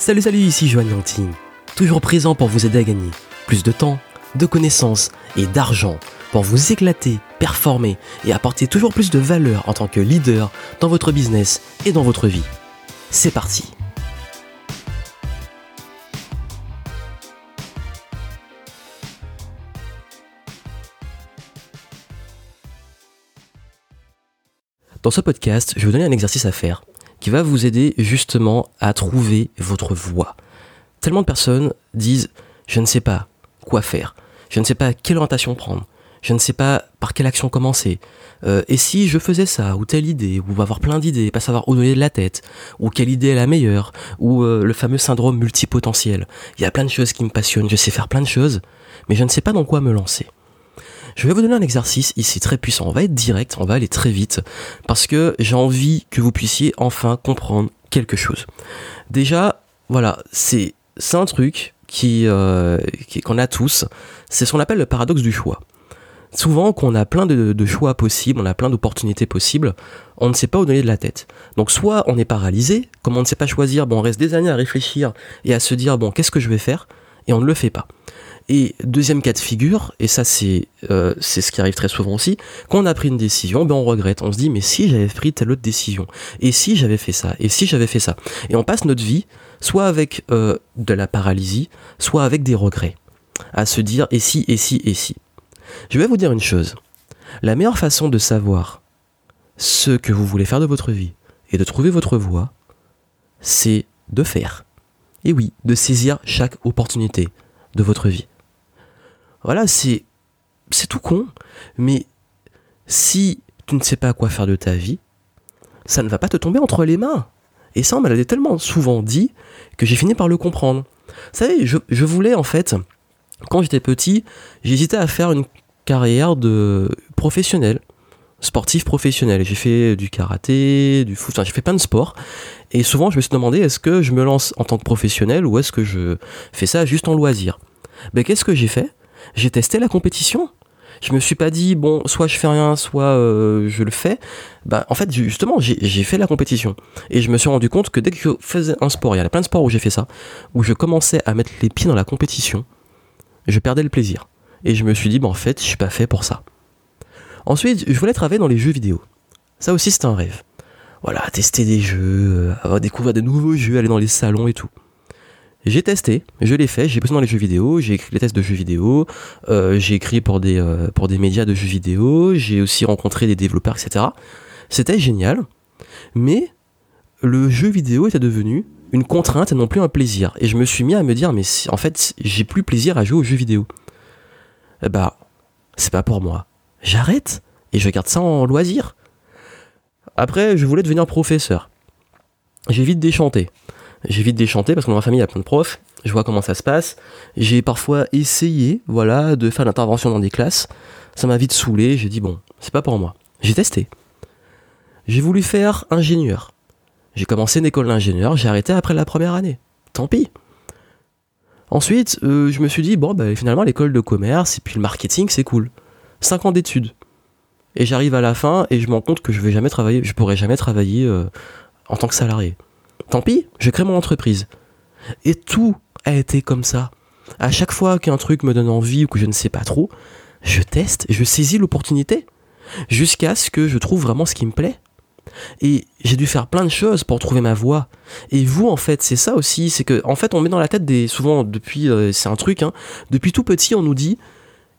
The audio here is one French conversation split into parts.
Salut salut, ici Joanne Yangting, toujours présent pour vous aider à gagner plus de temps, de connaissances et d'argent pour vous éclater, performer et apporter toujours plus de valeur en tant que leader dans votre business et dans votre vie. C'est parti Dans ce podcast, je vais vous donner un exercice à faire qui va vous aider justement à trouver votre voie. Tellement de personnes disent je ne sais pas quoi faire, je ne sais pas quelle orientation prendre, je ne sais pas par quelle action commencer. Euh, et si je faisais ça, ou telle idée, ou avoir plein d'idées, pas savoir où donner de la tête, ou quelle idée est la meilleure, ou euh, le fameux syndrome multipotentiel. Il y a plein de choses qui me passionnent, je sais faire plein de choses, mais je ne sais pas dans quoi me lancer. Je vais vous donner un exercice ici très puissant. On va être direct, on va aller très vite, parce que j'ai envie que vous puissiez enfin comprendre quelque chose. Déjà, voilà, c'est un truc qui euh, qu'on a tous. C'est ce qu'on appelle le paradoxe du choix. Souvent, qu'on a plein de, de, choix possibles, on a plein d'opportunités possibles, on ne sait pas où donner de la tête. Donc, soit on est paralysé, comme on ne sait pas choisir, bon, on reste des années à réfléchir et à se dire, bon, qu'est-ce que je vais faire Et on ne le fait pas. Et deuxième cas de figure, et ça c'est euh, ce qui arrive très souvent aussi, quand on a pris une décision, ben on regrette, on se dit mais si j'avais pris telle autre décision, et si j'avais fait ça, et si j'avais fait ça, et on passe notre vie soit avec euh, de la paralysie, soit avec des regrets, à se dire et si, et si, et si. Je vais vous dire une chose, la meilleure façon de savoir ce que vous voulez faire de votre vie et de trouver votre voie, c'est de faire. Et oui, de saisir chaque opportunité de votre vie. Voilà, c'est c'est tout con, mais si tu ne sais pas quoi faire de ta vie, ça ne va pas te tomber entre les mains. Et ça, on me l'avait tellement souvent dit que j'ai fini par le comprendre. Vous savez, je, je voulais en fait, quand j'étais petit, j'hésitais à faire une carrière de professionnel, sportif professionnel. J'ai fait du karaté, du foot, enfin, j'ai fait plein de sports. Et souvent, je me suis demandé est-ce que je me lance en tant que professionnel ou est-ce que je fais ça juste en loisir? Ben, qu'est-ce que j'ai fait? J'ai testé la compétition. Je me suis pas dit, bon, soit je fais rien, soit euh, je le fais. Bah, en fait, justement, j'ai fait la compétition. Et je me suis rendu compte que dès que je faisais un sport, il y a plein de sports où j'ai fait ça, où je commençais à mettre les pieds dans la compétition, je perdais le plaisir. Et je me suis dit, bah, en fait, je suis pas fait pour ça. Ensuite, je voulais travailler dans les jeux vidéo. Ça aussi, c'était un rêve. Voilà, tester des jeux, euh, découvrir des nouveaux jeux, aller dans les salons et tout. J'ai testé, je l'ai fait, j'ai bossé dans les jeux vidéo, j'ai écrit les tests de jeux vidéo, euh, j'ai écrit pour des, euh, pour des médias de jeux vidéo, j'ai aussi rencontré des développeurs, etc. C'était génial, mais le jeu vidéo était devenu une contrainte et non plus un plaisir. Et je me suis mis à me dire, mais en fait, j'ai plus plaisir à jouer aux jeux vidéo. bah, c'est pas pour moi. J'arrête et je garde ça en loisir. Après, je voulais devenir professeur. J'ai vite déchanté j'évite de chanter parce que dans ma famille il y a plein de profs, je vois comment ça se passe. J'ai parfois essayé, voilà, de faire l'intervention dans des classes. Ça m'a vite saoulé, j'ai dit bon, c'est pas pour moi. J'ai testé. J'ai voulu faire ingénieur. J'ai commencé une école d'ingénieur, j'ai arrêté après la première année. Tant pis. Ensuite, euh, je me suis dit, bon, bah, finalement, l'école de commerce et puis le marketing, c'est cool. 5 ans d'études. Et j'arrive à la fin et je me rends compte que je vais jamais pourrai jamais travailler euh, en tant que salarié. Tant pis, je crée mon entreprise. Et tout a été comme ça. À chaque fois qu'un truc me donne envie ou que je ne sais pas trop, je teste, je saisis l'opportunité. Jusqu'à ce que je trouve vraiment ce qui me plaît. Et j'ai dû faire plein de choses pour trouver ma voie. Et vous, en fait, c'est ça aussi, c'est que, en fait, on met dans la tête des, souvent, depuis, euh, c'est un truc, hein, depuis tout petit, on nous dit,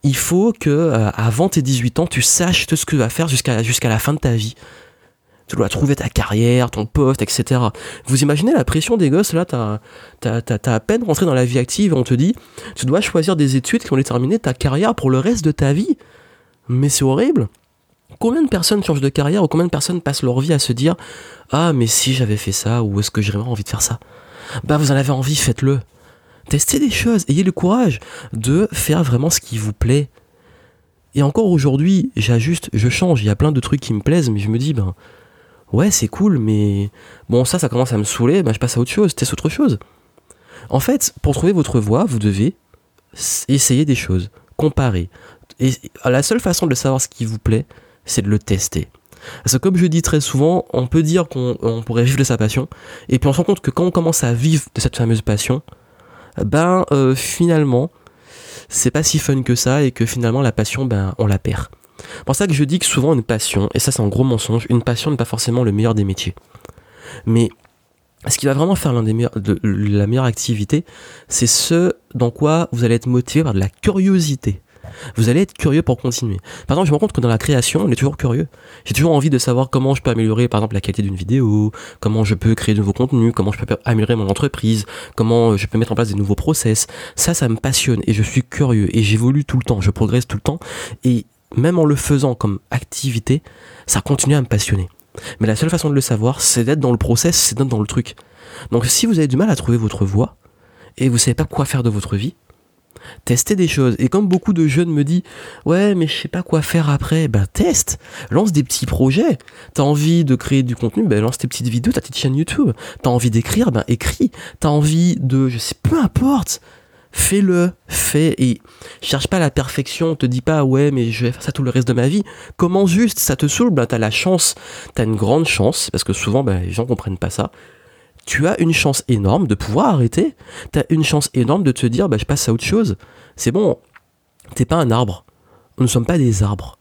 il faut que, euh, avant tes 18 ans, tu saches tout ce que tu vas faire jusqu'à, jusqu'à la fin de ta vie tu dois trouver ta carrière, ton poste, etc. Vous imaginez la pression des gosses, là, t'as as, à peine rentré dans la vie active on te dit, tu dois choisir des études qui vont déterminer ta carrière pour le reste de ta vie. Mais c'est horrible. Combien de personnes changent de carrière ou combien de personnes passent leur vie à se dire, ah, mais si j'avais fait ça, ou est-ce que j'ai vraiment envie de faire ça? Bah, vous en avez envie, faites-le. Testez des choses, ayez le courage de faire vraiment ce qui vous plaît. Et encore aujourd'hui, j'ajuste, je change, il y a plein de trucs qui me plaisent, mais je me dis, ben, ouais, c'est cool, mais bon, ça, ça commence à me saouler, bah, je passe à autre chose, teste autre chose. En fait, pour trouver votre voie, vous devez essayer des choses, comparer. Et la seule façon de savoir ce qui vous plaît, c'est de le tester. Parce que comme je dis très souvent, on peut dire qu'on pourrait vivre de sa passion, et puis on se rend compte que quand on commence à vivre de cette fameuse passion, ben euh, finalement, c'est pas si fun que ça, et que finalement la passion, ben on la perd. C'est pour ça que je dis que souvent une passion, et ça c'est un gros mensonge, une passion n'est pas forcément le meilleur des métiers. Mais ce qui va vraiment faire l'un des meilleurs, de, la meilleure activité, c'est ce dans quoi vous allez être motivé par de la curiosité. Vous allez être curieux pour continuer. Par exemple, je me rends compte que dans la création, on est toujours curieux. J'ai toujours envie de savoir comment je peux améliorer, par exemple, la qualité d'une vidéo, comment je peux créer de nouveaux contenus, comment je peux améliorer mon entreprise, comment je peux mettre en place des nouveaux process. Ça, ça me passionne et je suis curieux et j'évolue tout le temps, je progresse tout le temps. Et même en le faisant comme activité, ça continue à me passionner. Mais la seule façon de le savoir, c'est d'être dans le process, c'est d'être dans le truc. Donc si vous avez du mal à trouver votre voie, et vous savez pas quoi faire de votre vie, testez des choses. Et comme beaucoup de jeunes me disent, ouais, mais je sais pas quoi faire après, ben teste, lance des petits projets. T'as envie de créer du contenu, ben lance tes petites vidéos, ta petite chaîne YouTube. T'as envie d'écrire, ben écris. T'as envie de, je sais, peu importe fais-le, fais et cherche pas la perfection, te dis pas ouais mais je vais faire ça tout le reste de ma vie. Comment juste ça te saoule, bah t'as la chance, t'as une grande chance parce que souvent bah, les gens comprennent pas ça. Tu as une chance énorme de pouvoir arrêter. T'as une chance énorme de te dire bah je passe à autre chose. C'est bon, t'es pas un arbre. Nous ne sommes pas des arbres.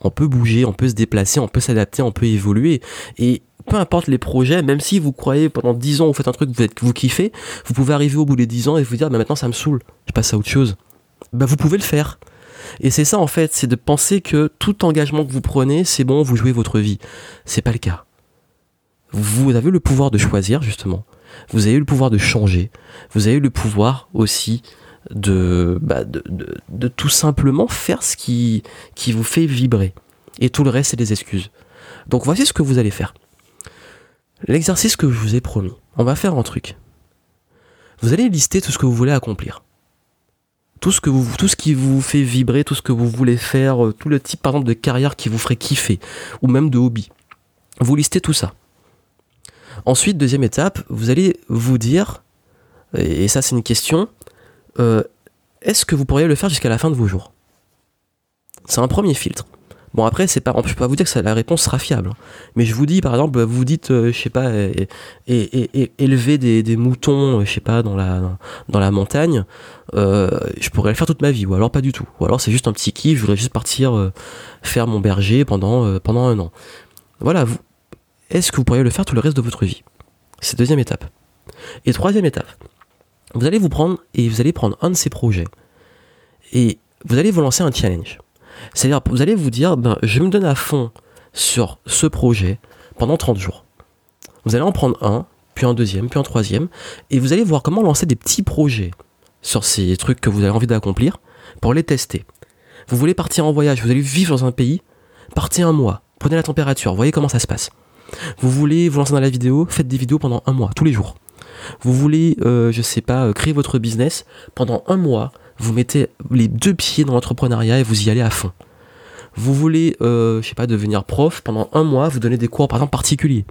On peut bouger, on peut se déplacer, on peut s'adapter, on peut évoluer et peu importe les projets, même si vous croyez pendant 10 ans vous faites un truc, vous, vous kiffez, vous pouvez arriver au bout des 10 ans et vous dire, bah maintenant ça me saoule, je passe à autre chose. Bah vous pouvez le faire. Et c'est ça en fait, c'est de penser que tout engagement que vous prenez, c'est bon, vous jouez votre vie. C'est pas le cas. Vous avez le pouvoir de choisir justement. Vous avez le pouvoir de changer. Vous avez le pouvoir aussi de, bah, tout simplement faire ce qui, qui vous fait vibrer. Et tout le reste, c'est des excuses. Donc voici ce que vous allez faire. L'exercice que je vous ai promis, on va faire un truc. Vous allez lister tout ce que vous voulez accomplir. Tout ce, que vous, qui vous fait vibrer, tout ce que vous voulez faire, euh, tout le type par exemple de carrière qui vous ferait kiffer, ou même de hobby. Vous listez tout ça. Ensuite, deuxième étape, vous allez vous dire, et ça c'est une question, euh, est-ce que vous pourriez le faire jusqu'à la fin de vos jours? C'est un premier filtre. Bon après c'est pas, je peux pas vous dire que la réponse sera fiable, hein. mais je vous dis par exemple, vous dites, euh, je sais pas, et, élever des, moutons, euh, je sais pas, dans la dans la montagne, euh, je pourrais le faire toute ma vie, ou alors pas du tout, ou alors c'est juste un petit kiff, je voudrais juste partir faire mon berger pendant pendant un an. Voilà, est-ce que vous pourriez le faire tout le reste de votre vie? C'est deuxième étape. Et troisième étape, vous allez vous prendre et vous allez prendre un de ces projets et vous allez vous lancer un challenge. C'est-à-dire, vous allez vous dire, ben, je me donne à fond sur ce projet pendant 30 jours. Vous allez en prendre un, puis un deuxième, puis un troisième, et vous allez voir comment lancer des petits projets sur ces trucs que vous avez envie d'accomplir pour les tester. Vous voulez partir en voyage, vous allez vivre dans un pays, partez un mois, prenez la température, voyez comment ça se passe. Vous voulez vous lancer dans la vidéo, faites des vidéos pendant un mois, tous les jours. Vous voulez, euh, je sais pas, euh, créer votre business pendant un mois, vous mettez les deux pieds dans l'entrepreneuriat et vous y allez à fond. Vous voulez, euh, je sais pas, devenir prof pendant un mois, vous donnez des cours par exemple particuliers.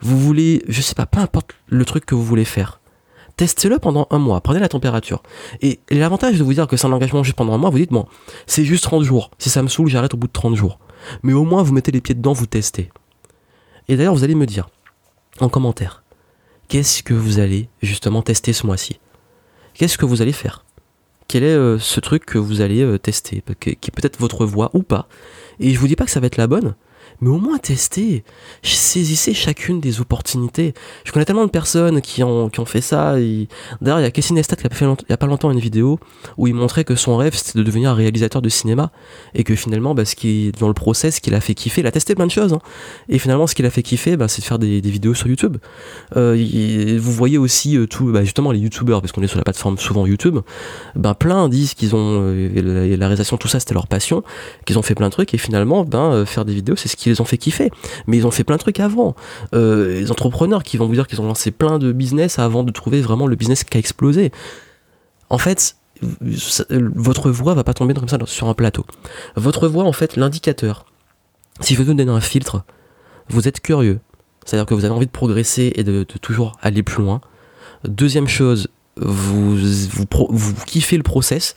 Vous voulez, je sais pas, peu importe le truc que vous voulez faire. Testez-le pendant un mois, prenez la température. Et, l'avantage de vous dire que c'est un engagement juste pendant un mois, vous dites, bon, c'est juste 30 jours. Si ça me saoule, j'arrête au bout de 30 jours. Mais au moins, vous mettez les pieds dedans, vous testez. Et d'ailleurs, vous allez me dire, en commentaire, qu'est-ce que vous allez justement tester ce mois-ci? Qu'est-ce que vous allez faire? Quel est euh, ce truc que vous allez euh, tester, qui est peut-être votre voix ou pas. Et je vous dis pas que ça va être la bonne, mais au moins tester. Saisissez chacune des opportunités. Je connais tellement de personnes qui ont, qui ont fait ça. D'ailleurs, il y a Casey Neistat qui a fait il y a pas longtemps une vidéo où il montrait que son rêve c'était de devenir un réalisateur de cinéma et que finalement, bah, ce qui dans le process, ce qu'il a fait kiffer, il a testé plein de choses. Hein. Et finalement, ce qu'il a fait kiffer, bah, c'est de faire des, des, vidéos sur YouTube. Euh, vous voyez aussi euh, tout, bah, justement les YouTubeurs, parce qu'on est sur la plateforme souvent YouTube, ben plein disent qu'ils ont euh, la réalisation, tout ça, c'était leur passion, qu'ils ont fait plein de trucs et finalement, ben euh, faire des vidéos, c'est ce qui les ont fait kiffer. Mais ils ont fait plein de trucs avant. Euh, les entrepreneurs qui vont vous dire qu'ils ont lancé plein de business avant de trouver vraiment le business qui a explosé. En fait, votre voix va pas tomber comme ça sur un plateau. Votre voix, en fait, l'indicateur. Si je vous donner un filtre, vous êtes curieux. C'est-à-dire que vous avez envie de progresser et de, toujours aller plus loin. Deuxième chose, vous, vous, vous, kiffez le process.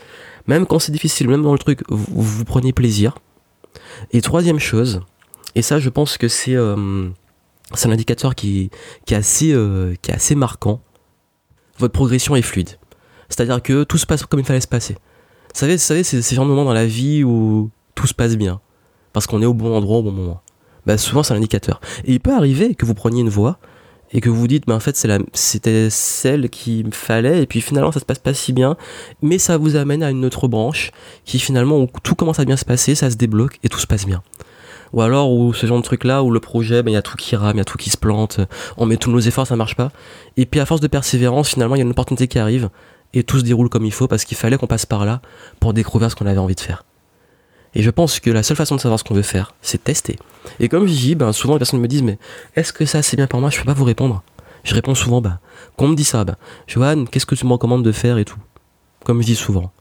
Même quand c'est difficile, même dans le truc, vous, vous prenez plaisir. Et troisième chose, Et ça, je pense que c'est euh, un indicateur qui, qui, est assez, euh, qui assez marquant. Votre progression est fluide. C'est-à-dire que tout se passe comme il fallait se passer. Vous savez, vous savez c'est ces moments dans la vie où tout se passe bien. Parce qu'on est au bon endroit au bon moment. Bah, souvent, c'est un indicateur. Et il peut arriver que vous preniez une voie et que vous dites, bah, en fait, c'était celle qu'il fallait, et puis finalement, ça se passe pas si bien, mais ça vous amène à une autre branche qui finalement, où tout commence à bien se passer, ça se débloque et tout se passe bien. Ou alors, ou ce genre de truc là, où le projet, il y a tout qui rame, il y a tout qui se plante, on met tous nos efforts, ça marche pas. Et puis à force de persévérance, finalement, il y a une opportunité qui arrive, et tout se déroule comme il faut, parce qu'il fallait qu'on passe par là pour découvrir ce qu'on avait envie de faire. Et je pense que la seule façon de savoir ce qu'on veut faire, c'est tester. Et comme je dis, ben, souvent les personnes me disent, mais est-ce que ça c'est bien pour moi? Je peux pas vous répondre. Je réponds souvent, bah, quand on me dit ça, bah, Johan, qu'est-ce que tu me recommandes de faire? et tout Comme je dis souvent,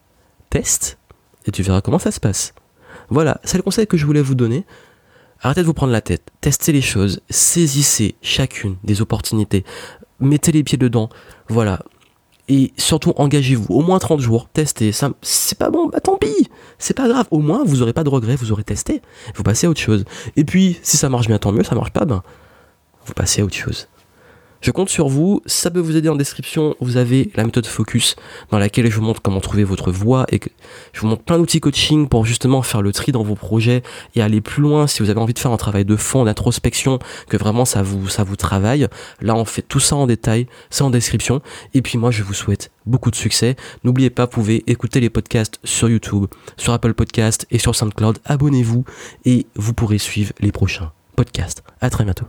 teste et tu verras comment ça se passe. Voilà, c'est le conseil que je voulais vous donner. Arrêtez de vous prendre la tête, testez les choses, saisissez chacune des opportunités, mettez les pieds dedans. Voilà, et surtout engagez-vous. Au moins 30 jours. Testez. Ça c'est pas bon. Bah tant pis. C'est pas grave. Au moins vous aurez pas de regrets. Vous aurez testé. Vous passez à autre chose. Et puis si ça marche bien tant mieux. Ça marche pas ben vous passez à autre chose je compte sur vous, ça peut vous aider en description, vous avez la méthode Focus dans laquelle je vous montre comment trouver votre voie et que je vous montre plein d'outils coaching pour justement faire le tri dans vos projets et aller plus loin si vous avez envie de faire un travail de fond, d'introspection, que vraiment ça vous, ça vous travaille. Là, on fait tout ça en détail, c'est en description. Et puis moi, je vous souhaite beaucoup de succès. N'oubliez pas, vous pouvez écouter les podcasts sur YouTube, sur Apple Podcast et sur SoundCloud. Abonnez-vous et vous pourrez suivre les prochains podcasts. À très bientôt.